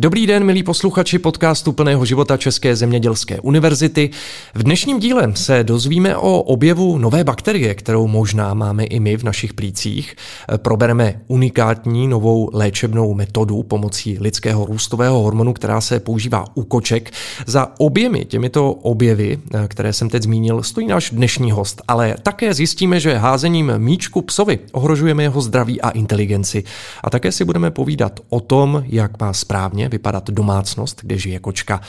Dobrý den, milí posluchači podcastu plného života České zemědělské univerzity. V dnešním díle se dozvíme o objevu nové bakterie, kterou možná máme i my v našich plících. Probereme unikátní novou léčebnou metodu pomocí lidského růstového hormonu, která se používá u koček. Za oběmi těmito objevy, které jsem teď zmínil, stojí náš dnešní host, ale také zjistíme, že házením míčku psovi ohrožujeme jeho zdraví a inteligenci. A také si budeme povídat o tom, jak má správně vypadat domácnost, kde žije kočka.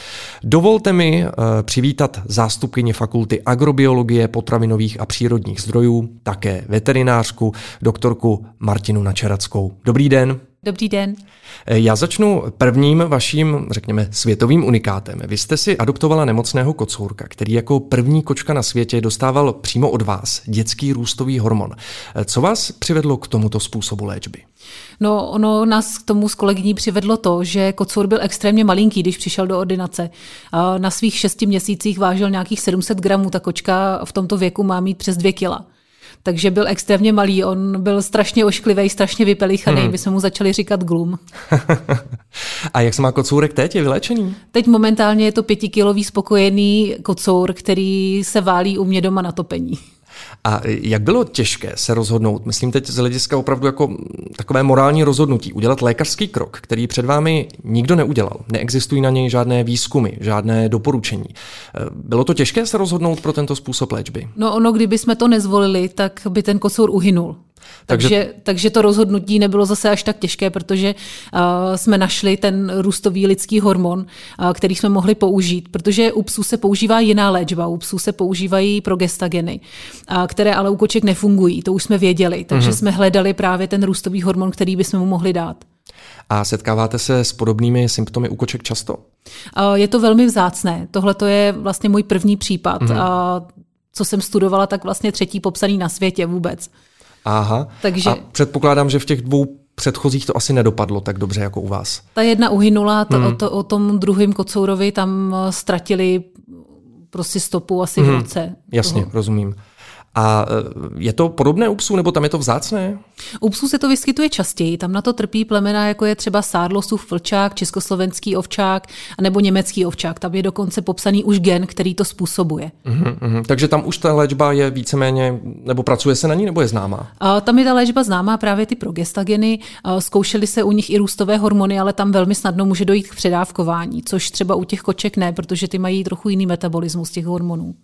Dovolte mi uh, přivítat zástupkyně fakulty agrobiologie, potravinových a přírodních zdrojů, také veterinářku, doktorku Martinu Načerackou. Dobrý den. Dobrý den. Eh, já začnu prvním vaším, řekněme, světovým unikátem. Vy jste si adoptovala nemocného kocourka, který jako první kočka na světě dostával přímo od vás dětský růstový hormon. Eh, co vás přivedlo k tomuto způsobu léčby? No, ono nás k tomu s kolegyní přivedlo to, že kocour byl extrémně malinký, když přišel do ordinace. Na svých šesti měsících vážil nějakých 700 gramů, ta kočka v tomto věku má mít přes dvě kila takže byl extrémně malý. On byl strašně ošklivý, strašně vypelichaný. Hmm. My jsme mu začali říkat glum. A jak se má kocourek teď? Je vylečený? Teď momentálně je to pětikilový spokojený kocour, který se válí u mě doma na topení. A jak bylo těžké se rozhodnout, myslím teď z hlediska opravdu jako takové morální rozhodnutí, udělat lékařský krok, který před vámi nikdo neudělal. Neexistují na něj žádné výzkumy, žádné doporučení. Bylo to těžké se rozhodnout pro tento způsob léčby? No ono, kdyby jsme to nezvolili, tak by ten kocour uhynul. Takže, takže, takže to rozhodnutí nebylo zase až tak těžké, protože uh, jsme našli ten růstový lidský hormon, uh, který jsme mohli použít, protože u psů se používá jiná léčba, u psů se používají progestageny, uh, které ale u koček nefungují, to už jsme věděli, takže mm-hmm. jsme hledali právě ten růstový hormon, který bychom mu mohli dát. A setkáváte se s podobnými symptomy u koček často? Je to velmi vzácné. Tohle je vlastně můj první případ. Mm-hmm. Co jsem studovala, tak vlastně třetí popsaný na světě vůbec. Aha. Takže... A předpokládám, že v těch dvou předchozích to asi nedopadlo tak dobře jako u vás. Ta jedna uhynula, ta, hmm. o, to, o tom druhém kocourovi tam ztratili prostě stopu asi hmm. v roce. Jasně, toho. rozumím. A e, je to podobné u psů, nebo tam je to vzácné? U psů se to vyskytuje častěji. Tam na to trpí plemena, jako je třeba sádlosův vlčák, československý ovčák nebo německý ovčák. Tam je dokonce popsaný už gen, který to způsobuje. Uhum, uhum. Takže tam už ta léčba je víceméně, nebo pracuje se na ní, nebo je známá? A tam je ta léčba známá právě ty progestageny. Zkoušeli se u nich i růstové hormony, ale tam velmi snadno může dojít k předávkování, což třeba u těch koček ne, protože ty mají trochu jiný metabolismus těch hormonů.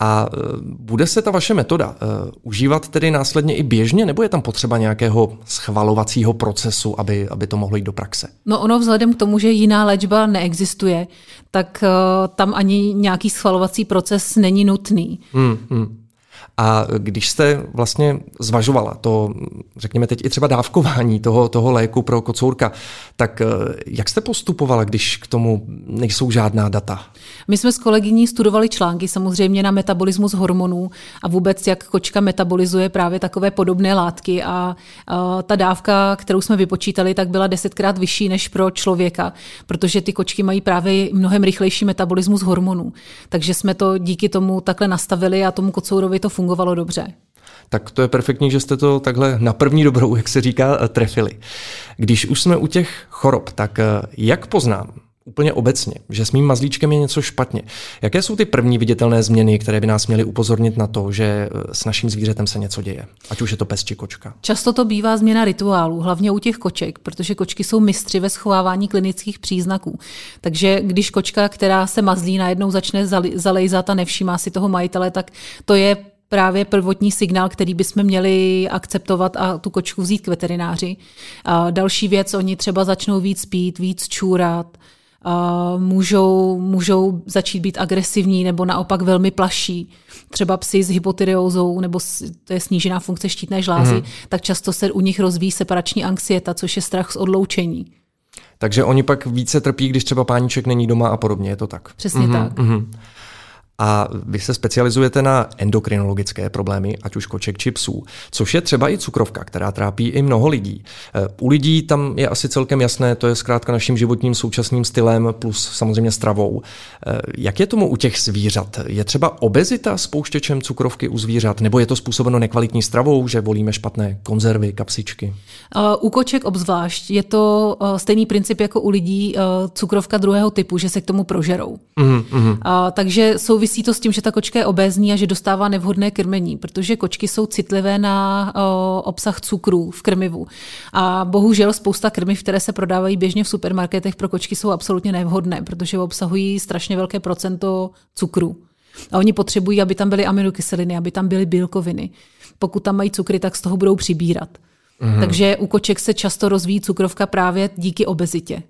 A e, bude se ta vaše metoda uh, užívat tedy následně i běžně, nebo je tam potřeba nějakého schvalovacího procesu, aby, aby to mohlo jít do praxe? No ono vzhledem k tomu, že jiná léčba neexistuje, tak uh, tam ani nějaký schvalovací proces není nutný. Hmm, hmm. A když jste vlastně zvažovala to, řekněme teď i třeba dávkování toho, toho léku pro kocourka, tak eh, jak jste postupovala, když k tomu nejsou žádná data? My jsme s kolegyní studovali články samozřejmě na metabolismus hormonů a vůbec jak kočka metabolizuje právě takové podobné látky a, a ta dávka, kterou jsme vypočítali, tak byla desetkrát vyšší než pro člověka, protože ty kočky mají právě mnohem rychlejší metabolismus hormonů. Takže jsme to díky tomu takhle nastavili a tomu kocourovi to fungovalo dobře tak to je perfektní, že jste to takhle na první dobrou, jak se říká, trefili. Když už jsme u těch chorob, tak jak poznám, úplně obecně, že s mým mazlíčkem je něco špatně. Jaké jsou ty první viditelné změny, které by nás měly upozornit na to, že eh, s naším zvířetem se něco děje? Ať už je to pes či kočka. Často to bývá změna rituálů, hlavně u těch koček, protože kočky jsou mistři ve schovávání klinických příznaků. Takže když kočka, která se mazlí, najednou začne zalejzat a nevšímá si toho majitele, tak to je právě prvotní signál, který bychom měli akceptovat a tu kočku vzít k veterináři. A další věc, oni třeba začnou víc pít, víc čůrat, můžou, můžou začít být agresivní nebo naopak velmi plaší. Třeba psy s hypotyreózou nebo to je snížená funkce štítné žlázy, mm. tak často se u nich rozvíjí separační anxieta, což je strach z odloučení. Takže oni pak více trpí, když třeba páníček není doma a podobně, je to tak? Přesně mm-hmm, tak. Mm-hmm. A vy se specializujete na endokrinologické problémy, ať už koček či psů, což je třeba i cukrovka, která trápí i mnoho lidí. Eh, u lidí tam je asi celkem jasné, to je zkrátka naším životním současným stylem plus samozřejmě stravou. Eh, jak je tomu u těch zvířat? Je třeba obezita spouštěčem cukrovky u zvířat, nebo je to způsobeno nekvalitní stravou, že volíme špatné konzervy, kapsičky? U koček obzvlášť je to stejný princip jako u lidí, cukrovka druhého typu, že se k tomu prožerou. Mm-hmm. Takže souvisí to s tím, že ta kočka je obézní a že dostává nevhodné krmení, protože kočky jsou citlivé na obsah cukru v krmivu. A bohužel spousta krmiv, které se prodávají běžně v supermarketech pro kočky, jsou absolutně nevhodné, protože obsahují strašně velké procento cukru. A oni potřebují, aby tam byly aminokyseliny, aby tam byly bílkoviny. Pokud tam mají cukry, tak z toho budou přibírat. Mm. Takže u koček se často rozvíjí cukrovka právě díky obezitě.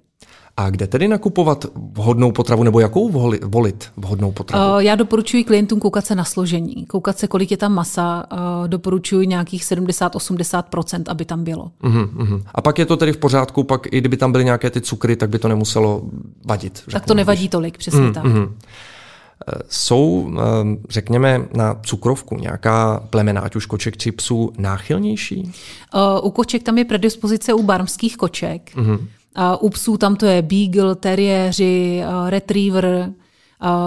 A kde tedy nakupovat vhodnou potravu nebo jakou volit vhodnou potravu? Já doporučuji klientům koukat se na složení, koukat se, kolik je tam masa. Doporučuji nějakých 70-80%, aby tam bylo. Uh-huh, uh-huh. A pak je to tedy v pořádku, pak i kdyby tam byly nějaké ty cukry, tak by to nemuselo vadit. Tak to nevadí když. tolik, přesně uh-huh, tak. Uh-huh. Jsou, řekněme, na cukrovku nějaká plemena, ať už koček či psů, náchylnější? U koček tam je predispozice u barmských koček. Uh-huh. U psů tam to je beagle, terriéři, retriever,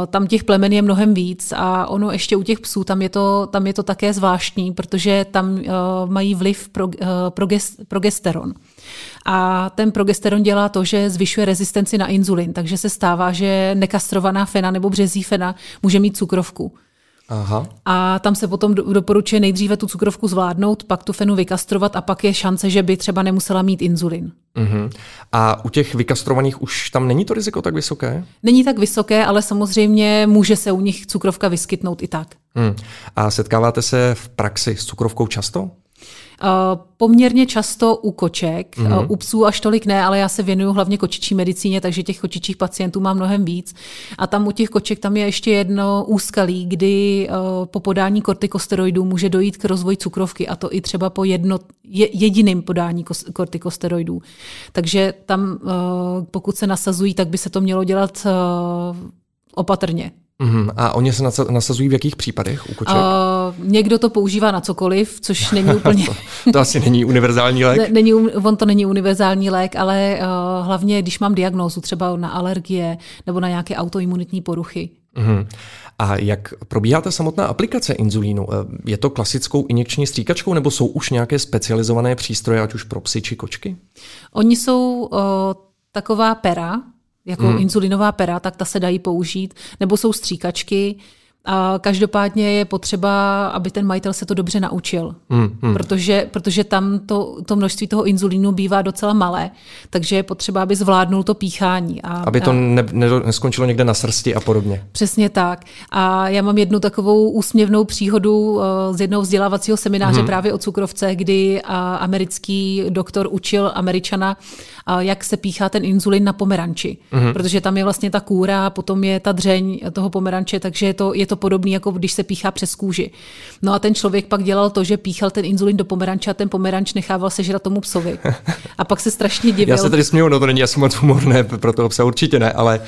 tam těch plemen je mnohem víc a ono ještě u těch psů, tam je to, tam je to také zvláštní, protože tam mají vliv pro, progesteron. A ten progesteron dělá to, že zvyšuje rezistenci na inzulin, takže se stává, že nekastrovaná fena nebo březí fena může mít cukrovku. Aha. A tam se potom doporučuje nejdříve tu cukrovku zvládnout, pak tu fenu vykastrovat a pak je šance, že by třeba nemusela mít inzulin. Uh-huh. A u těch vykastrovaných už tam není to riziko tak vysoké? Není tak vysoké, ale samozřejmě může se u nich cukrovka vyskytnout i tak. Hmm. A setkáváte se v praxi s cukrovkou často? Eh, poměrně často u koček, mm-hmm. u psů až tolik ne, ale já se věnuju hlavně kočičí medicíně, takže těch kočičích pacientů mám mnohem víc. A tam u těch koček tam je ještě jedno úskalí, kdy eh, po podání kortikosteroidů může dojít k rozvoji cukrovky a to i třeba po jedno, jediným podání kortikosteroidů. Takže tam, pokud se nasazují, tak by se to mělo dělat opatrně. Mm, a oni se nasazují v jakých případech u koček? Uh, někdo to používá na cokoliv, což není úplně... to, to asi není univerzální lék? Ne, není, on to není univerzální lék, ale uh, hlavně, když mám diagnózu třeba na alergie nebo na nějaké autoimunitní poruchy. Mm. A jak probíhá ta samotná aplikace inzulínu? Eh, je to klasickou injekční stříkačkou nebo jsou už nějaké specializované přístroje, ať už pro psy či kočky? Oni jsou uh, taková pera, jako hmm. inzulinová pera, tak ta se dají použít, nebo jsou stříkačky, a každopádně je potřeba, aby ten majitel se to dobře naučil, hmm, hmm. Protože, protože tam to, to množství toho inzulínu bývá docela malé, takže je potřeba, aby zvládnul to píchání. A, aby to ne, ne, neskončilo někde na srsti a podobně. Přesně tak. A já mám jednu takovou úsměvnou příhodu uh, z jednoho vzdělávacího semináře hmm. právě o cukrovce, kdy americký doktor učil Američana, jak se píchá ten inzulin na pomeranči, hmm. protože tam je vlastně ta kůra, potom je ta dřeň toho pomeranče, takže je to, je to podobné, jako když se píchá přes kůži. No a ten člověk pak dělal to, že píchal ten inzulin do pomeranče a ten pomeranč nechával sežrat tomu psovi. A pak se strašně divil. Já se tady směju, no to není asi moc humorné, pro toho psa určitě ne, ale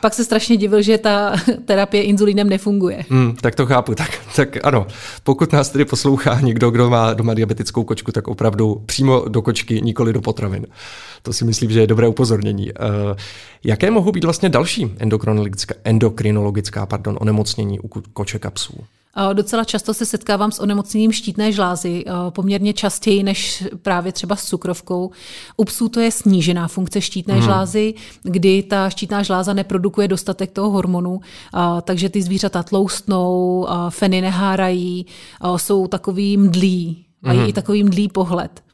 pak se strašně divil, že ta terapie inzulínem nefunguje. Hmm, tak to chápu. Tak, tak ano, pokud nás tedy poslouchá někdo, kdo má doma diabetickou kočku, tak opravdu přímo do kočky, nikoli do potravin. To si myslím, že je dobré upozornění. Uh, jaké mohou být vlastně další endokrinologická, endokrinologická pardon, onemocnění u koček a psů? Docela často se setkávám s onemocněním štítné žlázy, poměrně častěji než právě třeba s cukrovkou. U psů to je snížená funkce štítné hmm. žlázy, kdy ta štítná žláza neprodukuje dostatek toho hormonu, takže ty zvířata tloustnou, feny nehárají, jsou takový mdlí, mají hmm. i takový mdlý pohled.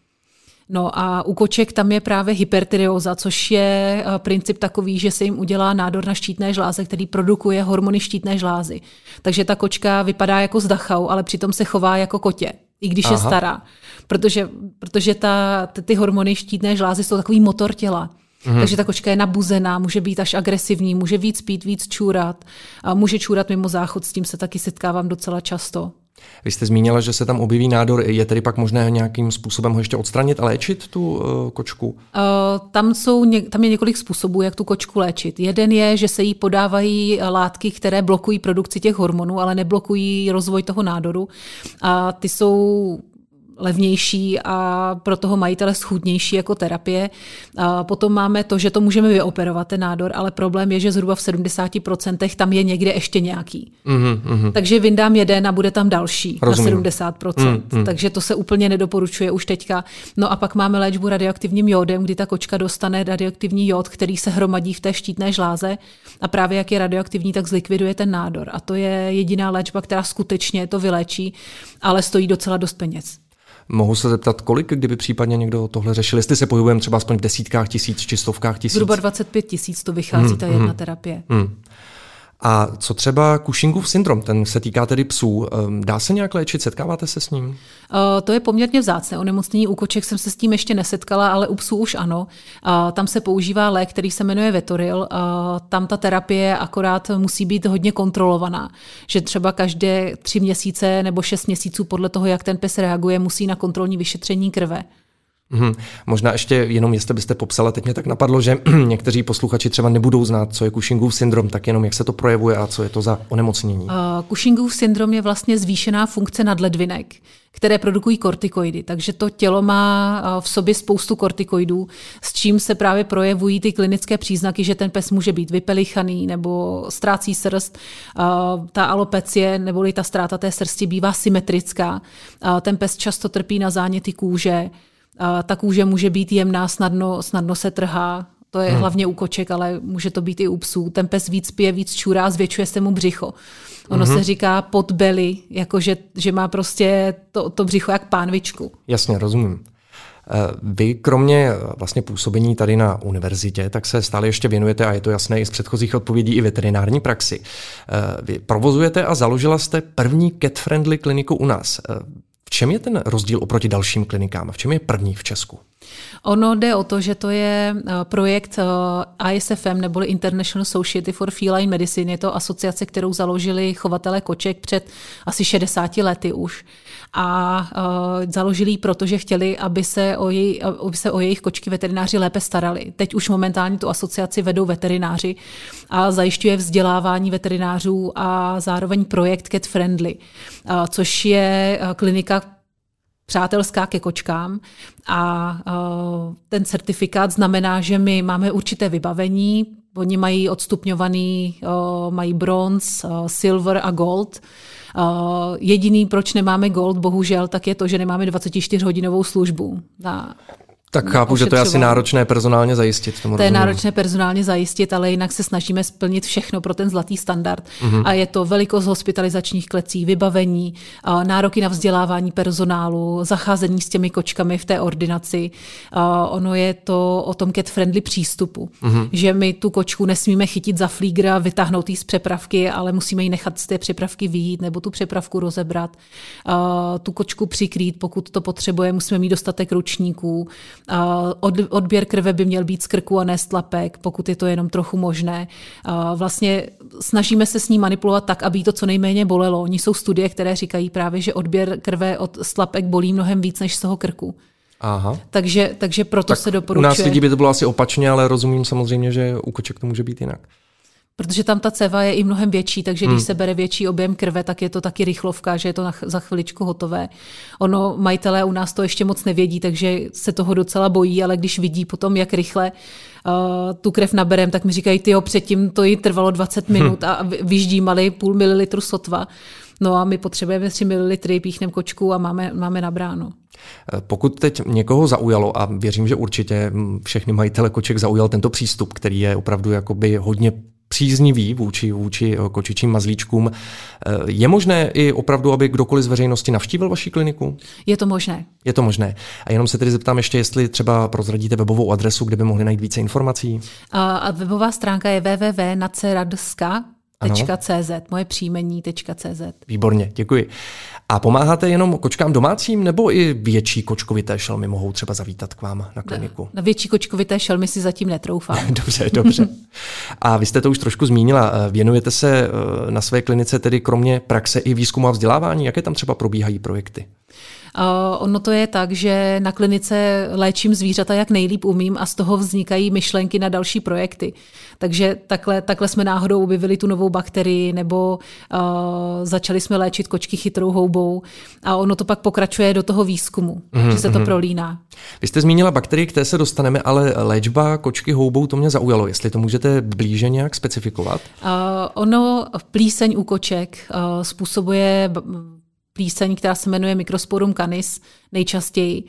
No a u koček tam je právě hypertyreoza, což je eh, princip takový, že se jim udělá nádor na štítné žláze, který produkuje hormony štítné žlázy. Takže ta kočka vypadá jako z Dachau, ale přitom se chová jako kotě, i když Aha. je stará. Protože, protože ta, ty hormony štítné žlázy jsou takový motor těla. Mhm. Takže ta kočka je nabuzená, může být až agresivní, může víc pít, víc čůrat, a může čůrat mimo záchod, s tím se taky setkávám docela často. Vy jste zmínila, že se tam objeví nádor. Je tedy pak možné nějakým způsobem ho ještě odstranit a léčit tu uh, kočku? Uh, tam, jsou, tam je několik způsobů, jak tu kočku léčit. Jeden je, že se jí podávají látky, které blokují produkci těch hormonů, ale neblokují rozvoj toho nádoru. A ty jsou levnější a pro toho majitele schůdnější jako terapie. A potom máme to, že to můžeme vyoperovat, ten nádor, ale problém je, že zhruba v 70% tam je někde ještě nějaký. Mm-hmm. Takže vyndám jeden a bude tam další Rozumím. na 70%. Mm-hmm. Takže to se úplně nedoporučuje už teďka. No a pak máme léčbu radioaktivním jódem, kdy ta kočka dostane radioaktivní jód, který se hromadí v té štítné žláze a právě jak je radioaktivní, tak zlikviduje ten nádor. A to je jediná léčba, která skutečně to vyléčí, ale stojí docela dost peněz. Mohu se zeptat, kolik, kdyby případně někdo tohle řešil, jestli se pohybujeme třeba aspoň v desítkách tisíc či stovkách tisíc? Zhruba 25 tisíc to vychází hmm, ta jedna hmm, terapie. Hmm. A co třeba Cushingův syndrom, ten se týká tedy psů, ehm, dá se nějak léčit, setkáváte se s ním? Uh, to je poměrně vzácné. Onemocnění u koček jsem se s tím ještě nesetkala, ale u psů už ano. Uh, tam se používá lék, který se jmenuje Vetoril. Uh, tam ta terapie akorát musí být hodně kontrolovaná. Že třeba každé tři měsíce nebo šest měsíců podle toho, jak ten pes reaguje, musí na kontrolní vyšetření krve. Hmm. Možná ještě jenom, jestli byste popsala, teď mě tak napadlo, že někteří posluchači třeba nebudou znát, co je Cushingův syndrom, tak jenom jak se to projevuje a co je to za onemocnění. Uh, Cushingův syndrom je vlastně zvýšená funkce nadledvinek, které produkují kortikoidy. Takže to tělo má v sobě spoustu kortikoidů, s čím se právě projevují ty klinické příznaky, že ten pes může být vypelichaný nebo ztrácí srst. Ta alopecie neboli ta ztráta té srsti bývá symetrická. Ten pes často trpí na záněty kůže, ta kůže může být jemná, snadno, snadno se trhá, to je hmm. hlavně u koček, ale může to být i u psů. Ten pes víc pije, víc čurá, zvětšuje se mu břicho. Ono hmm. se říká podbely, jako že, že má prostě to, to břicho jak pánvičku. Jasně, rozumím. Eh, vy kromě eh, vlastně působení tady na univerzitě, tak se stále ještě věnujete, a je to jasné i z předchozích odpovědí, i veterinární praxi. Eh, vy provozujete a založila jste první cat-friendly kliniku u nás čem je ten rozdíl oproti dalším klinikám? V čem je první v Česku? Ono jde o to, že to je eh, projekt eh, ISFM, neboli International Society for Feline Medicine. Je to asociace, kterou založili chovatele koček před asi 60 lety už. A uh, založili ji proto, že chtěli, aby se, o jej, aby se o jejich kočky veterináři lépe starali. Teď už momentálně tu asociaci vedou veterináři a zajišťuje vzdělávání veterinářů a zároveň projekt Cat Friendly, což je klinika přátelská ke kočkám a ten certifikát znamená, že my máme určité vybavení, oni mají odstupňovaný, mají bronz, silver a gold. Jediný, proč nemáme gold, bohužel, tak je to, že nemáme 24-hodinovou službu na tak chápu, že to je asi náročné personálně zajistit. Tomu to rozumím. je náročné personálně zajistit, ale jinak se snažíme splnit všechno pro ten zlatý standard. Mm-hmm. A je to velikost hospitalizačních klecí, vybavení, nároky na vzdělávání personálu, zacházení s těmi kočkami v té ordinaci. Ono je to o tom cat-friendly přístupu, mm-hmm. že my tu kočku nesmíme chytit za flígra, vytáhnout ji z přepravky, ale musíme ji nechat z té přepravky vyjít nebo tu přepravku rozebrat, tu kočku přikrýt, pokud to potřebuje, musíme mít dostatek ručníků, Odběr krve by měl být z krku a ne z tlapek, pokud je to jenom trochu možné. Vlastně snažíme se s ní manipulovat tak, aby to co nejméně bolelo. Oni jsou studie, které říkají právě, že odběr krve od stlapek bolí mnohem víc než z toho krku. Aha. Takže, takže proto tak se doporučuje. U nás lidí by to bylo asi opačně, ale rozumím samozřejmě, že u koček to může být jinak protože tam ta ceva je i mnohem větší, takže když hmm. se bere větší objem krve, tak je to taky rychlovka, že je to na, za chviličku hotové. Ono, majitelé u nás to ještě moc nevědí, takže se toho docela bojí, ale když vidí potom, jak rychle uh, tu krev naberem, tak mi říkají, ty předtím to jí trvalo 20 hmm. minut hmm. a vyždímali půl mililitru sotva. No a my potřebujeme 3 ml, píchnem kočku a máme, máme nabráno. Eh, pokud teď někoho zaujalo, a věřím, že určitě všechny majitele koček zaujal tento přístup, který je opravdu jakoby hodně příznivý vůči, vůči eh, kočičím mazlíčkům. Eh, je možné i opravdu, aby kdokoliv z veřejnosti navštívil vaši kliniku? Je to možné. Je to možné. A jenom se tedy zeptám ještě, jestli třeba prozradíte webovou adresu, kde by mohli najít více informací. A webová stránka je www.naceradska .cz, moje příjmení .cz. Výborně, děkuji. A pomáháte jenom kočkám domácím, nebo i větší kočkovité šelmy mohou třeba zavítat k vám na kliniku? Na, na větší kočkovité šelmy si zatím netroufám. dobře, dobře. A vy jste to už trošku zmínila. Věnujete se eh, na své klinice tedy kromě praxe i výzkumu a vzdělávání? Jaké tam třeba probíhají projekty? Ono to je tak, že na klinice léčím zvířata, jak nejlíp umím a z toho vznikají myšlenky na další projekty. Takže takhle, takhle jsme náhodou objevili tu novou bakterii nebo uh, začali jsme léčit kočky chytrou houbou a ono to pak pokračuje do toho výzkumu, mm-hmm. že se to mhm. prolíná. Vy jste zmínila bakterii, které se dostaneme, ale léčba kočky houbou to mě zaujalo. Jestli to můžete blíže nějak specifikovat? Uh, ono plíseň u koček uh, způsobuje plíseň, která se jmenuje Microsporum canis nejčastěji.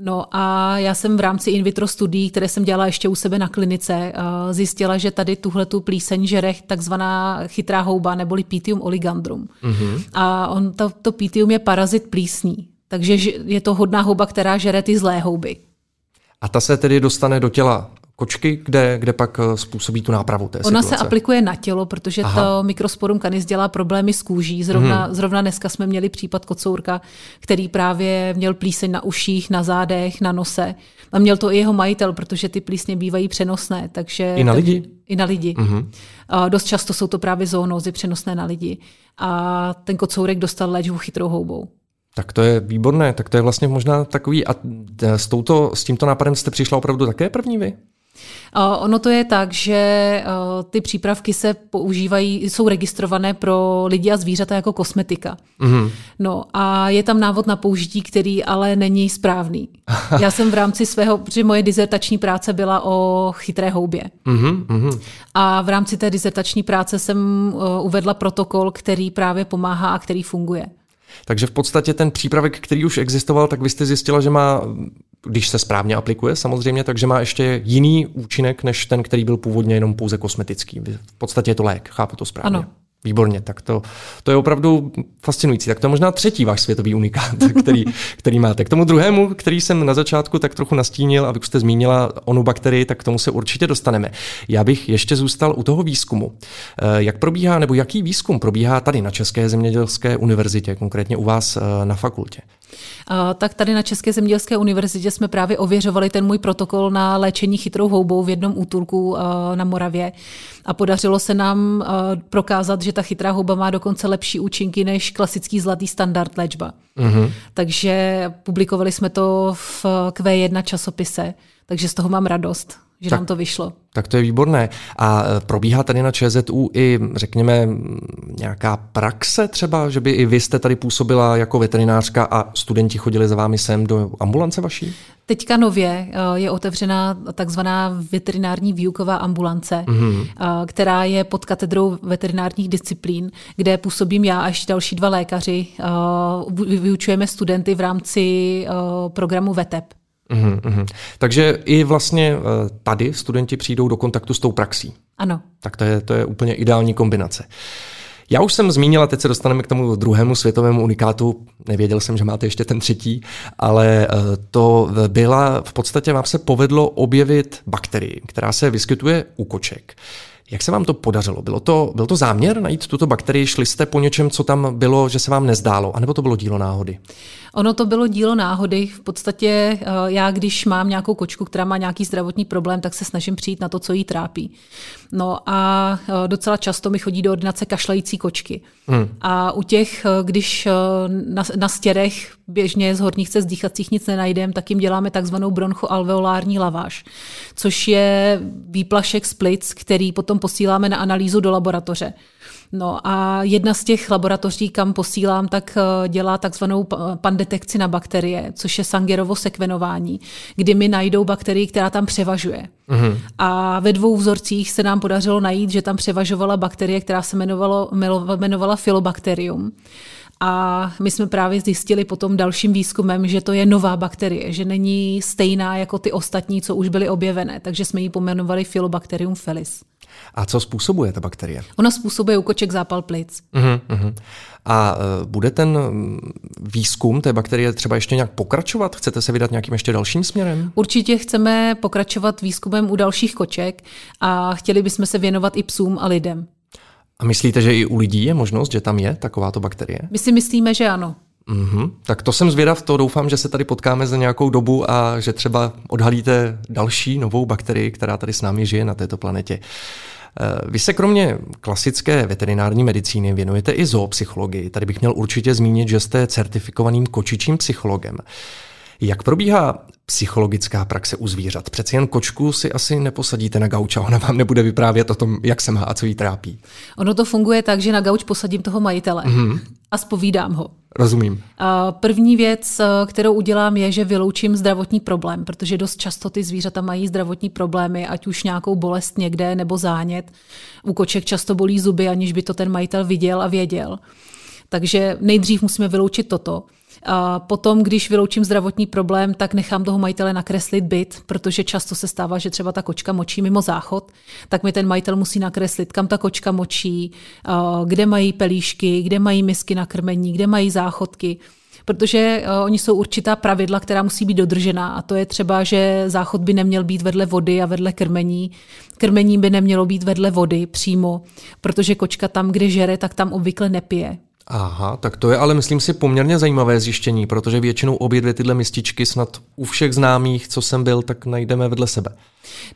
No a já jsem v rámci in vitro studií, které jsem dělala ještě u sebe na klinice, eh, zjistila, že tady tuhle tu plíseň žere takzvaná chytrá houba neboli Pitium oligandrum. Mm-hmm. A on, to, to Pitium je parazit plísní, takže je to hodná houba, která žere ty zlé houby. A ta se tedy dostane do těla kočky, kde, kde pak eh, způsobí tu nápravu té Ona situace. se aplikuje na tělo, protože Aha. to mikrosporum canis dělá problémy s kůží. Zrovna, hmm. zrovna dneska jsme měli případ kocourka, který právě měl plíseň na uších, na zádech, na nose. A měl to i jeho majitel, protože ty plísně bývají přenosné. Takže, I na lidi? Tak, I na lidi. Hmm. A dost často jsou to právě zoonózy přenosné na lidi. A ten kocourek dostal léčbu chytrou houbou. Tak to je výborné, tak to je vlastně možná takový, a s, touto, s tímto nápadem jste přišla opravdu také první vy? Ono to je tak, že ty přípravky se používají, jsou registrované pro lidi a zvířata jako kosmetika. Mm-hmm. No a je tam návod na použití, který ale není správný. Já jsem v rámci svého, protože moje dizertační práce byla o chytré houbě. Mm-hmm. A v rámci té dizertační práce jsem uvedla protokol, který právě pomáhá a který funguje. Takže v podstatě ten přípravek, který už existoval, tak vy jste zjistila, že má když se správně aplikuje samozřejmě, takže má ještě jiný účinek, než ten, který byl původně jenom pouze kosmetický. V podstatě je to lék, chápu to správně. Ano. Výborně, tak to, to je opravdu fascinující. Tak to je možná třetí váš světový unikát, který, který máte. K tomu druhému, který jsem na začátku tak trochu nastínil, a vy jste zmínila onu bakterii, tak k tomu se určitě dostaneme. Já bych ještě zůstal u toho výzkumu. Eh, jak probíhá, nebo jaký výzkum probíhá tady na České zemědělské univerzitě, konkrétně u vás eh, na fakultě? tak tady na České zemědělské univerzitě jsme právě ověřovali ten můj protokol na léčení chytrou houbou v jednom útulku na Moravě. A podařilo se nám prokázat, že ta chytrá houba má dokonce lepší účinky než klasický zlatý standard léčba. Mm-hmm. Takže publikovali jsme to v Q1 časopise, takže z toho mám radost že tak, nám to vyšlo. Tak to je výborné. A e, probíhá tady na ČZU i, řekněme, nějaká praxe třeba, že by i vy jste tady působila jako veterinářka a studenti chodili za vámi sem do ambulance vaší? Teďka nově e, je otevřena takzvaná veterinární výuková ambulance, mm-hmm. která je pod katedrou veterinárních disciplín, kde působím já až další dva lékaři. Vyučujeme studenty v rámci programu VETEP. Uhum, uhum. Takže i vlastně eh, tady studenti přijdou do kontaktu s tou praxí. Ano. Tak to je, to je úplně ideální kombinace. Já už jsem zmínila, teď se dostaneme k tomu druhému světovému unikátu, nevěděl jsem, že máte ještě ten třetí, ale eh, to byla, v podstatě vám se povedlo objevit bakterii, která se vyskytuje u koček. Jak se vám to podařilo? Bylo to, byl to záměr najít tuto bakterii? Šli jste po něčem, co tam bylo, že se vám nezdálo? A nebo to bylo dílo náhody? Ono to bylo dílo náhody. V podstatě eh, já, když mám nějakou kočku, která má nějaký zdravotní problém, tak se snažím přijít na to, co jí trápí. No a eh, docela často mi chodí do ordinace kašlající kočky. Hmm. A u těch, eh, když na, na stěrech běžně z horních cest dýchacích nic nenajdeme, tak jim děláme takzvanou bronchoalveolární laváž, což je výplašek z plic, který potom posíláme na analýzu do laboratoře. No a jedna z těch laboratoří, kam posílám, tak eh, dělá takzvanou pandetekci na bakterie, což je Sangerovo sekvenování, kdy mi najdou bakterii, která tam převažuje. Mm-hmm. A ve dvou vzorcích se nám podařilo najít, že tam převažovala bakterie, která se jmenovalo, jmenovala Philobacterium. A my jsme právě zjistili potom dalším výzkumem, že to je nová bakterie, že není stejná jako ty ostatní, co už byly objevené. Takže jsme ji pomenovali Philobacterium felis. A co způsobuje ta bakterie? Ona způsobuje u koček zápal plic. Uh-huh, uh-huh. A uh, bude ten výzkum té bakterie třeba ještě nějak pokračovat? Chcete se vydat nějakým ještě dalším směrem? Určitě chceme pokračovat výzkumem u dalších koček a chtěli bychom se věnovat i psům a lidem. A myslíte, že i u lidí je možnost, že tam je takováto bakterie? My si myslíme, že ano. Mm-hmm. Tak to jsem zvědav, to doufám, že se tady potkáme za nějakou dobu a že třeba odhalíte další novou bakterii, která tady s námi žije na této planetě. Eh, vy se kromě klasické veterinární medicíny věnujete i zoopsychologii. Tady bych měl určitě zmínit, že jste certifikovaným kočičím psychologem. Jak probíhá psychologická praxe u zvířat? Přeci jen kočku si asi neposadíte na gauč a ona vám nebude vyprávět o tom, jak se má a co jí trápí. Ono to funguje tak, že na gauč posadím toho majitele mm-hmm. a spovídám ho. Rozumím. První věc, kterou udělám, je, že vyloučím zdravotní problém, protože dost často ty zvířata mají zdravotní problémy, ať už nějakou bolest někde nebo zánět. U koček často bolí zuby, aniž by to ten majitel viděl a věděl. Takže nejdřív musíme vyloučit toto. Potom, když vyloučím zdravotní problém, tak nechám toho majitele nakreslit byt, protože často se stává, že třeba ta kočka močí mimo záchod, tak mi ten majitel musí nakreslit, kam ta kočka močí, kde mají pelíšky, kde mají misky na krmení, kde mají záchodky protože uh, oni jsou určitá pravidla, která musí být dodržená a to je třeba, že záchod by neměl být vedle vody a vedle krmení. Krmení by nemělo být vedle vody přímo, protože kočka tam, kde žere, tak tam obvykle nepije. Aha, tak to je ale myslím si poměrně zajímavé zjištění, protože většinou obě dvě tyhle mističky snad u všech známých, co jsem byl, tak najdeme vedle sebe.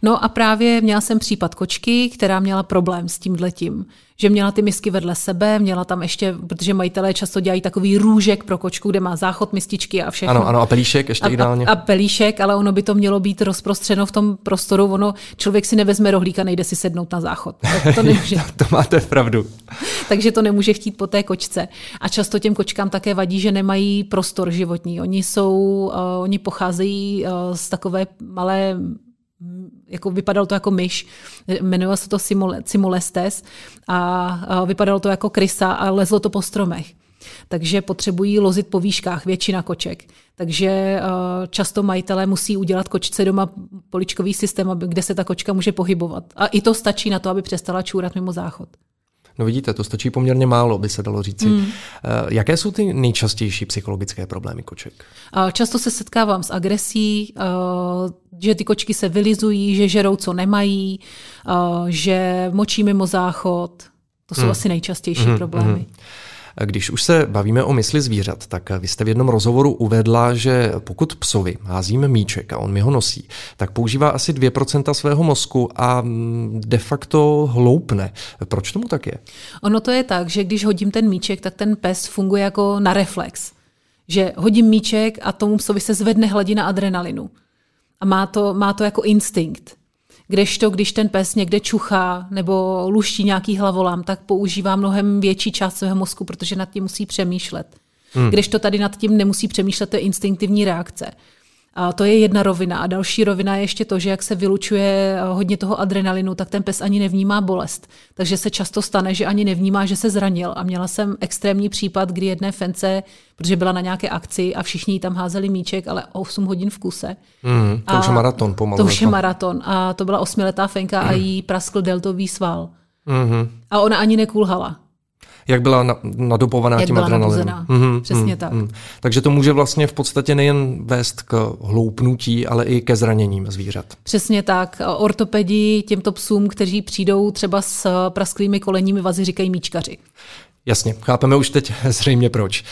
No a právě měla jsem případ kočky, která měla problém s tímhletím že měla ty misky vedle sebe, měla tam ještě, protože majitelé často dělají takový růžek pro kočku, kde má záchod, mističky a všechno. Ano, ano, a pelíšek ještě a, ideálně. A, a pelíšek, ale ono by to mělo být rozprostřeno v tom prostoru. Ono, člověk si nevezme rohlíka, nejde si sednout na záchod. Tak to, nemůže. to máte pravdu. Takže to nemůže chtít po té kočce. A často těm kočkám také vadí, že nemají prostor životní. Oni jsou, uh, oni pocházejí uh, z takové malé jako vypadalo to jako myš, jmenovalo se to Simulestes a vypadalo to jako krysa a lezlo to po stromech. Takže potřebují lozit po výškách většina koček. Takže často majitelé musí udělat kočce doma poličkový systém, kde se ta kočka může pohybovat. A i to stačí na to, aby přestala čůrat mimo záchod. No vidíte, to stačí poměrně málo, by se dalo říci. Mm. Jaké jsou ty nejčastější psychologické problémy koček? Často se setkávám s agresí, eh, že ty kočky se vylizují, že žerou, co nemají, eh, že močí mimo záchod. To jsou mm. asi nejčastější mm. problémy. Mm. Když už se bavíme o mysli zvířat, tak vy jste v jednom rozhovoru uvedla, že pokud psovi házíme míček a on mi ho nosí, tak používá asi 2% svého mozku a mm, de facto hloupne. Proč tomu tak je? Ono to je tak, že když hodím ten míček, tak ten pes funguje jako na reflex. Že hodím míček a tomu psovi se zvedne hladina adrenalinu. A má to, má to jako instinkt. Kdežto, když ten pes někde čuchá nebo luští nějaký hlavolám, tak používá mnohem větší část svého mozku, protože nad tím musí přemýšlet. Hmm. Kdežto tady nad tím nemusí přemýšlet, to je instinktivní reakce. A to je jedna rovina. A další rovina je ještě to, že jak se vylučuje eh, hodně toho adrenalinu, tak ten pes ani nevnímá bolest. Takže se často stane, že ani nevnímá, že se zranil. A měla jsem extrémní případ, kdy jedné fence, protože byla na nějaké akci a všichni tam házeli míček, ale 8 hodin v kuse. Mm, to a už je maraton pomalu. To už je maraton. A to byla osmiletá fenka mm. a jí praskl deltový sval. Mm-hmm. A ona ani nekulhala jak byla nadopovaná jak tím byla adrenalinem. Mm-hmm, Přesně mm, tak. Mm. Takže to může vlastně v podstatě nejen vést k hloupnutí, ale i ke zraněním zvířat. Přesně tak. Ortopedi těmto psům, kteří přijdou třeba s prasklými kolenními vazy, říkají míčkaři. Jasně, chápeme už teď zřejmě proč.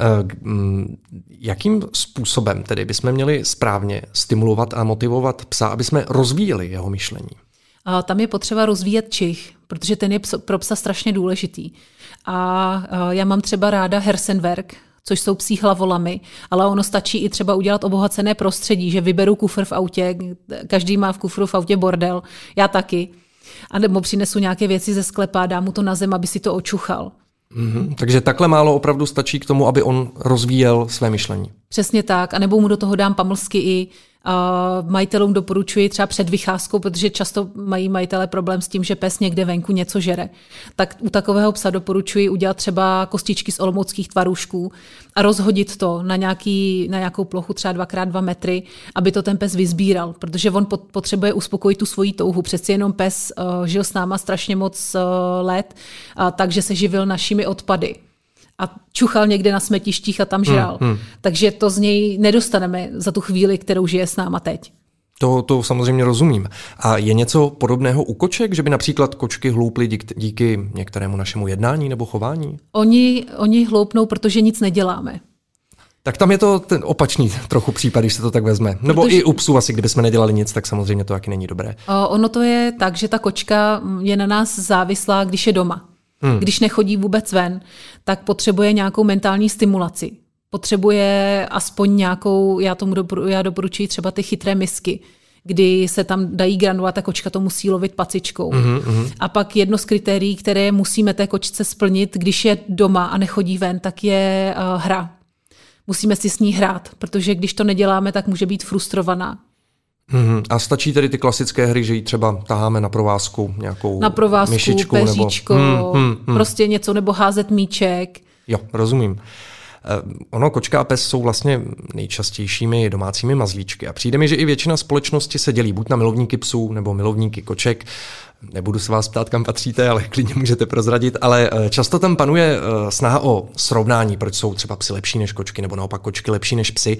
Eh, mm, jakým způsobem tedy bychom měli správně stimulovat a motivovat psa, aby jsme rozvíjeli jeho myšlení? A tam je potřeba rozvíjet čich, protože ten je pro psa strašně důležitý. A já mám třeba ráda Hersenwerk, což jsou psí hlavolamy, ale ono stačí i třeba udělat obohacené prostředí, že vyberu kufr v autě, každý má v kufru v autě bordel, já taky. A nebo přinesu nějaké věci ze sklepa, dám mu to na zem, aby si to očuchal. Mm-hmm. Takže takhle málo opravdu stačí k tomu, aby on rozvíjel své myšlení. Přesně tak. A nebo mu do toho dám pamlsky i majitelům doporučuji třeba před vycházkou, protože často mají majitele problém s tím, že pes někde venku něco žere. Tak u takového psa doporučuji udělat třeba kostičky z olomouckých tvarůžků a rozhodit to na, nějaký, na nějakou plochu třeba 2x2 metry, aby to ten pes vyzbíral, protože on potřebuje uspokojit tu svoji touhu. Přeci jenom pes uh, žil s náma strašně moc uh, let, uh, takže se živil našimi odpady a čuchal někde na smetištích a tam žral. Hmm, hmm. Takže to z něj nedostaneme za tu chvíli, kterou žije s náma teď. To, to samozřejmě rozumím. A je něco podobného u koček, že by například kočky hlouply díky, díky některému našemu jednání nebo chování? Oni, oni hloupnou, protože nic neděláme. Tak tam je to ten opačný trochu případ, když se to tak vezme. Nebo Protože... i u psů asi, kdybychom nedělali nic, tak samozřejmě to taky není dobré. Ono to je tak, že ta kočka je na nás závislá, když je doma. Hmm. Když nechodí vůbec ven, tak potřebuje nějakou mentální stimulaci. Potřebuje aspoň nějakou, já tomu doporu, já doporučuji třeba ty chytré misky, kdy se tam dají granule a kočka to musí lovit pacičkou. Mm-hmm. A pak jedno z kritérií, které musíme té kočce splnit, když je doma a nechodí ven, tak je uh, hra musíme si s ní hrát, protože když to neděláme, tak může být frustrovaná. Mm-hmm. A stačí tedy ty klasické hry, že ji třeba taháme na provázku, nějakou Na provázku, myšičku, peříčko, nebo... mm, mm, mm. prostě něco, nebo házet míček. Jo, rozumím. Eh, ono, kočka a pes jsou vlastně nejčastějšími domácími mazlíčky a přijde mi, že i většina společnosti se dělí buď na milovníky psů nebo milovníky koček. Nebudu se vás ptát, kam patříte, ale klidně můžete prozradit, ale eh, často tam panuje eh, snaha o srovnání, proč jsou třeba psy lepší než kočky, nebo naopak kočky lepší než psy.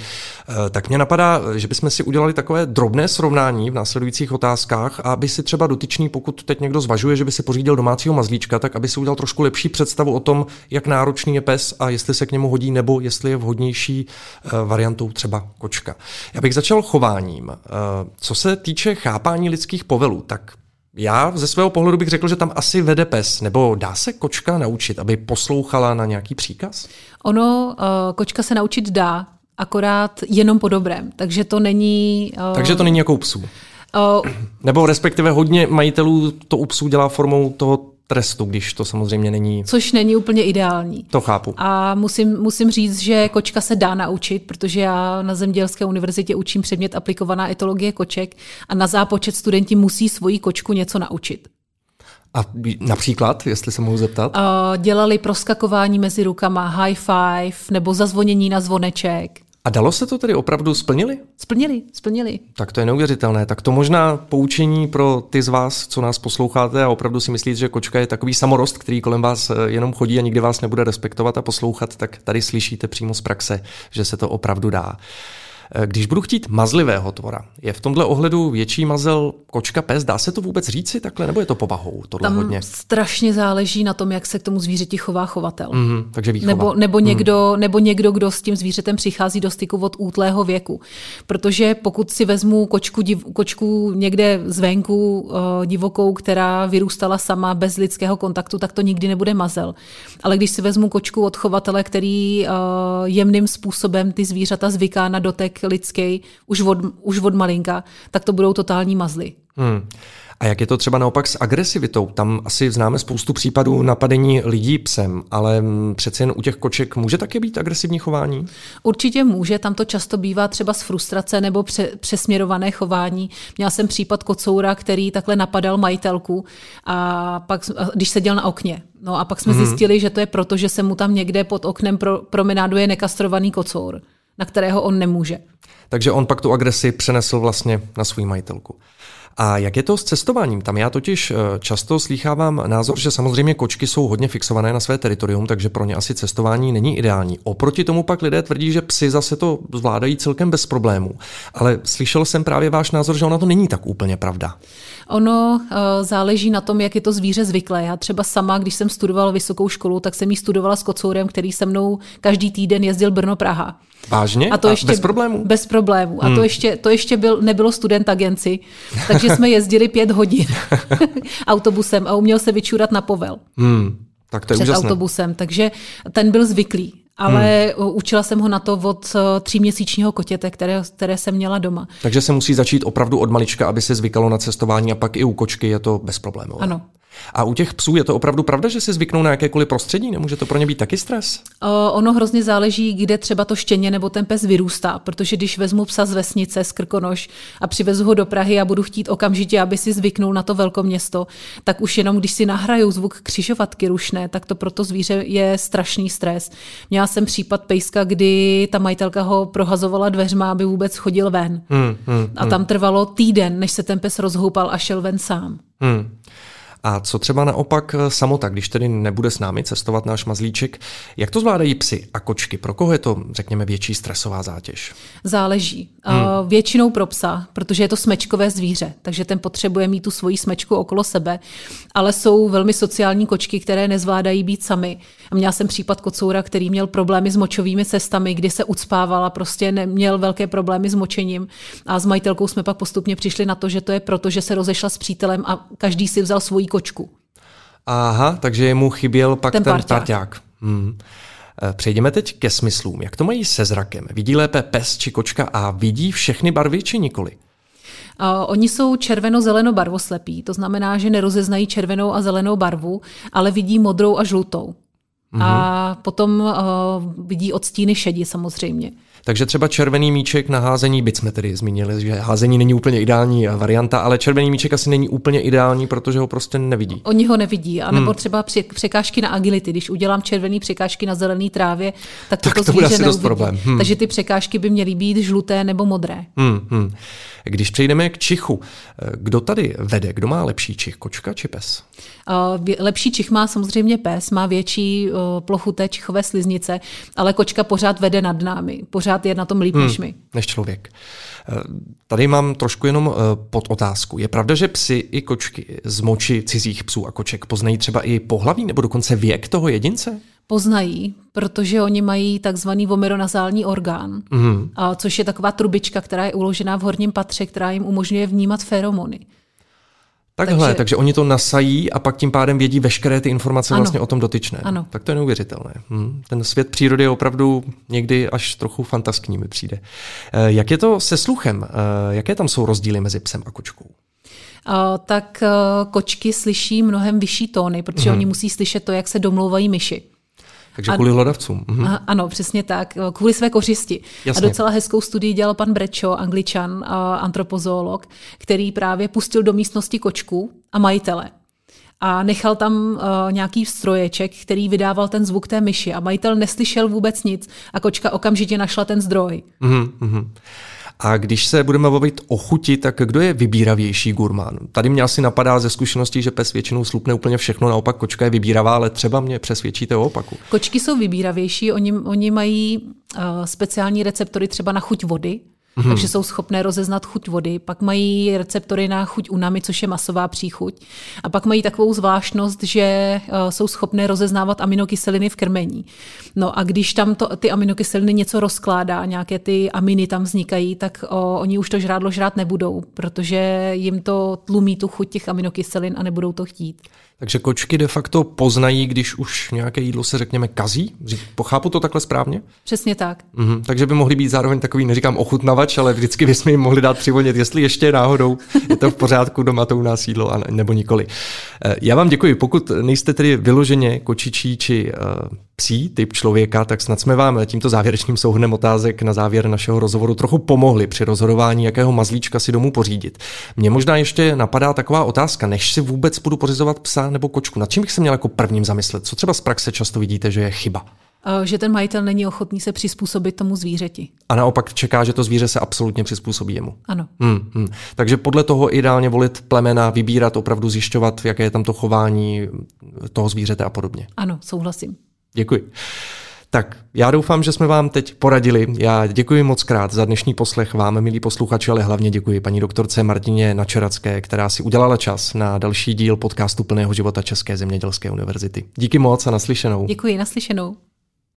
Eh, tak mě napadá, že bychom si udělali takové drobné srovnání v následujících otázkách, aby si třeba dotyčný, pokud teď někdo zvažuje, že by si pořídil domácího mazlíčka, tak aby si udělal trošku lepší představu o tom, jak náročný je pes a jestli se k němu hodí, nebo jestli je vhodnější variantou třeba kočka. Já bych začal chováním. Co se týče chápání lidských povelů, tak já ze svého pohledu bych řekl, že tam asi vede pes, nebo dá se kočka naučit, aby poslouchala na nějaký příkaz? Ono, uh, kočka se naučit dá, akorát jenom po dobrém, takže to není... Uh, takže to není jako u psů? Uh, nebo respektive hodně majitelů to u psů dělá formou toho trestu, když to samozřejmě není. Což není úplně ideální. To chápu. A musím, musím říct, že kočka se dá naučit, protože já na Zemědělské univerzitě učím předmět aplikovaná etologie koček a na zápočet studenti musí svoji kočku něco naučit. A například, jestli se mohu zeptat? dělali proskakování mezi rukama, high five nebo zazvonění na zvoneček. A dalo se to tedy opravdu splnili? Splnili, splnili. Tak to je neuvěřitelné. Tak to možná poučení pro ty z vás, co nás posloucháte a opravdu si myslíte, že kočka je takový samorost, který kolem vás eh, jenom chodí a nikdy vás nebude respektovat a poslouchat, tak tady slyšíte přímo z praxe, že se to opravdu dá. Eh, když budu chtít mazlivého tvora, je v tomhle ohledu větší mazel kočka pes? Dá se to vůbec říci takhle, nebo je to povahou? Tohle Tam hodně? strašně záleží na tom, jak se k tomu zvířeti chová chovatel. Mm-hmm, takže výchova. Nebo, nebo, mm. někdo, nebo někdo, kdo s tím zvířetem přichází do styku od útlého věku. Protože pokud si vezmu kočku, div, kočku někde zvenku uh, divokou, která vyrůstala sama bez lidského kontaktu, tak to nikdy nebude mazel. Ale když si vezmu kočku od chovatele, který uh, jemným způsobem ty zvířata zvyká na dotek lidský už od, už od malinka, tak to budou totální mazly. Hmm. A jak je to třeba naopak s agresivitou? Tam asi známe spoustu případů napadení lidí psem, ale přece jen u těch koček může také být agresivní chování? Určitě může, tam to často bývá třeba z frustrace nebo pře- přesměrované chování. Měla jsem případ kocoura, který takhle napadal majitelku a pak, když seděl na okně. No a pak jsme hmm. zjistili, že to je proto, že se mu tam někde pod oknem pro, promenáduje nekastrovaný kocour na kterého on nemůže. Takže on pak tu agresi přenesl vlastně na svou majitelku. A jak je to s cestováním? Tam já totiž eh, často slýchávám názor, že samozřejmě kočky jsou hodně fixované na své teritorium, takže pro ně asi cestování není ideální. Oproti tomu pak lidé tvrdí, že psy zase to zvládají celkem bez problémů. Ale slyšel jsem právě váš názor, že ona to není tak úplně pravda. Ono uh, záleží na tom, jak je to zvíře zvyklé. Já třeba sama, když jsem studovala vysokou školu, tak jsem ji studovala s kocourem, který se mnou každý týden jezdil Brno-Praha. Vážně? A to ještě, a bez problémů? Bez problémů. A hmm. to ještě, to ještě byl, nebylo student agenci, takže jsme jezdili pět hodin autobusem a uměl se vyčurat na povel. Hmm. Tak to je před úžasné. autobusem, takže ten byl zvyklý. Ale hmm. učila jsem ho na to od eh, tříměsíčního kotěte, které, které jsem měla doma. Takže se musí začít opravdu od malička, aby se zvykalo na cestování a pak i u kočky je to bez problémů. Ano. A u těch psů je to opravdu pravda, že si zvyknou na jakékoliv prostředí? Nemůže to pro ně být taky stres? O, ono hrozně záleží, kde třeba to štěně nebo ten pes vyrůstá, protože když vezmu psa z vesnice, z Krkonoš a přivezu ho do Prahy a budu chtít okamžitě, aby si zvyknul na to velkoměsto, tak už jenom když si nahrajou zvuk křižovatky rušné, tak to pro to zvíře je strašný stres. Měla jsem případ pejska, kdy ta majitelka ho prohazovala dveřma, aby vůbec chodil ven. Hmm, hmm, a tam hmm. trvalo týden, než se ten pes rozhoupal a šel ven sám. Hmm. A co třeba naopak samota, když tedy nebude s námi cestovat náš mazlíček, jak to zvládají psy a kočky? Pro koho je to, řekněme, větší stresová zátěž? Záleží. Hmm. Většinou pro psa, protože je to smečkové zvíře, takže ten potřebuje mít tu svoji smečku okolo sebe, ale jsou velmi sociální kočky, které nezvládají být sami. A měla jsem případ kocoura, který měl problémy s močovými cestami, kdy se ucpávala, prostě neměl velké problémy s močením. A s majitelkou jsme pak postupně přišli na to, že to je proto, že se rozešla s přítelem a každý si vzal svoji kočku. Aha, takže mu chyběl pak ten, ten parťák. parťák. Hmm. Eh, přejdeme teď ke smyslům. Jak to mají se zrakem? Vidí lépe pes či kočka a vidí všechny barvy či nikoli? Uh, oni jsou červeno-zeleno barvoslepí, to znamená, že nerozeznají červenou a zelenou barvu, ale vidí modrou a žlutou. Mm-hmm. A potom uh, vidí odstíny šedi samozřejmě. Takže třeba červený míček na házení, byť jsme tedy zmínili, že házení není úplně ideální varianta, ale červený míček asi není úplně ideální, protože ho prostě nevidí. Oni ho nevidí, a nebo hmm. třeba překážky na agility. Když udělám červený překážky na zelený trávě, tak, tak to, to bude asi dost problém. Hmm. Takže ty překážky by měly být žluté nebo modré. Hmm, hmm. Když přejdeme k čichu, kdo tady vede, kdo má lepší čich, kočka či pes? Lepší čich má samozřejmě pes, má větší plochu té čichové sliznice, ale kočka pořád vede nad námi, pořád je na tom líp hmm, než my. Než člověk. E, tady mám trošku jenom e, pod otázku. Je pravda, že psy i kočky z moči cizích psů a koček poznají třeba i pohlaví nebo dokonce věk toho jedince? Poznají, protože oni mají takzvaný vomeronazální orgán, mm. a což je taková trubička, která je uložená v horním patře, která jim umožňuje vnímat feromony. Takhle, takže, takže oni to nasají a pak tím pádem vědí veškeré ty informace ano, vlastně o tom dotyčném. Ano. Tak to je neuvěřitelné. Hm. Ten svět přírody je opravdu někdy až trochu fantaskní mi přijde. Eh, jak je to se sluchem? Eh, jaké tam jsou rozdíly mezi psem a kočkou? Uh, tak uh, kočky slyší mnohem vyšší tóny, protože hmm. oni musí slyšet to, jak se domlouvají myši. Takže kvůli hlodavcům. Mhm. A, ano, přesně tak. Kvůli své kořisti. Jasně. A docela hezkou studii dělal pan Brečo, angličan, antropozoolog, který právě pustil do místnosti kočku a majitele a nechal tam uh, nějaký stroječek, který vydával ten zvuk té myši a majitel neslyšel vůbec nic a kočka okamžitě našla ten zdroj. Mm-hmm. A když se budeme bavit o chuti, tak kdo je vybíravější gurmán? Tady mě asi napadá ze zkušeností, že pes většinou slupne úplně všechno, naopak kočka je vybíravá, ale třeba mě přesvědčíte o opaku. Kočky jsou vybíravější, oni, oni mají uh, speciální receptory třeba na chuť vody, Mm-hmm. Takže jsou schopné rozeznat chuť vody, pak mají receptory na chuť unami, což je masová příchuť. A pak mají takovou zvláštnost, že uh, jsou schopné rozeznávat aminokyseliny v krmení. No a když tam to, ty aminokyseliny něco rozkládá, nějaké ty aminy tam vznikají, tak uh, oni už to žrádlo žrát nebudou, protože jim to tlumí tu chuť těch aminokyselin a nebudou to chtít. Takže kočky de facto poznají, když už nějaké jídlo se řekněme kazí? Pochápu to takhle správně? Přesně tak. Mhm, takže by mohli být zároveň takový, neříkám ochutnavač, ale vždycky bychom jim mohli dát přivolnit, jestli ještě náhodou je to v pořádku doma to u nás jídlo, nebo nikoli. Eh, já vám děkuji. Pokud nejste tedy vyloženě kočičí či uh, psí typ člověka, tak snad jsme vám tímto závěrečným souhrnem otázek na závěr našeho rozhovoru trochu pomohli při rozhodování, jakého mazlíčka si domů pořídit. Mně možná ještě napadá taková otázka, než si vůbec budu pořizovat psa nebo kočku, nad čím bych se měl jako prvním zamyslet? Co třeba z praxe často vidíte, že je chyba? Že ten majitel není ochotný se přizpůsobit tomu zvířeti. A naopak čeká, že to zvíře se absolutně přizpůsobí jemu. Ano. Hmm, hmm. Takže podle toho ideálně volit plemena, vybírat, opravdu zjišťovat, jaké je tam to chování toho zvířete a podobně. Ano, souhlasím. Děkuji. Tak, já doufám, že jsme vám teď poradili. Já děkuji moc krát za dnešní poslech vám, milí posluchači, ale hlavně děkuji paní doktorce Martině Načeracké, která si udělala čas na další díl podcastu Plného života České zemědělské univerzity. Díky moc a naslyšenou. Děkuji, naslyšenou.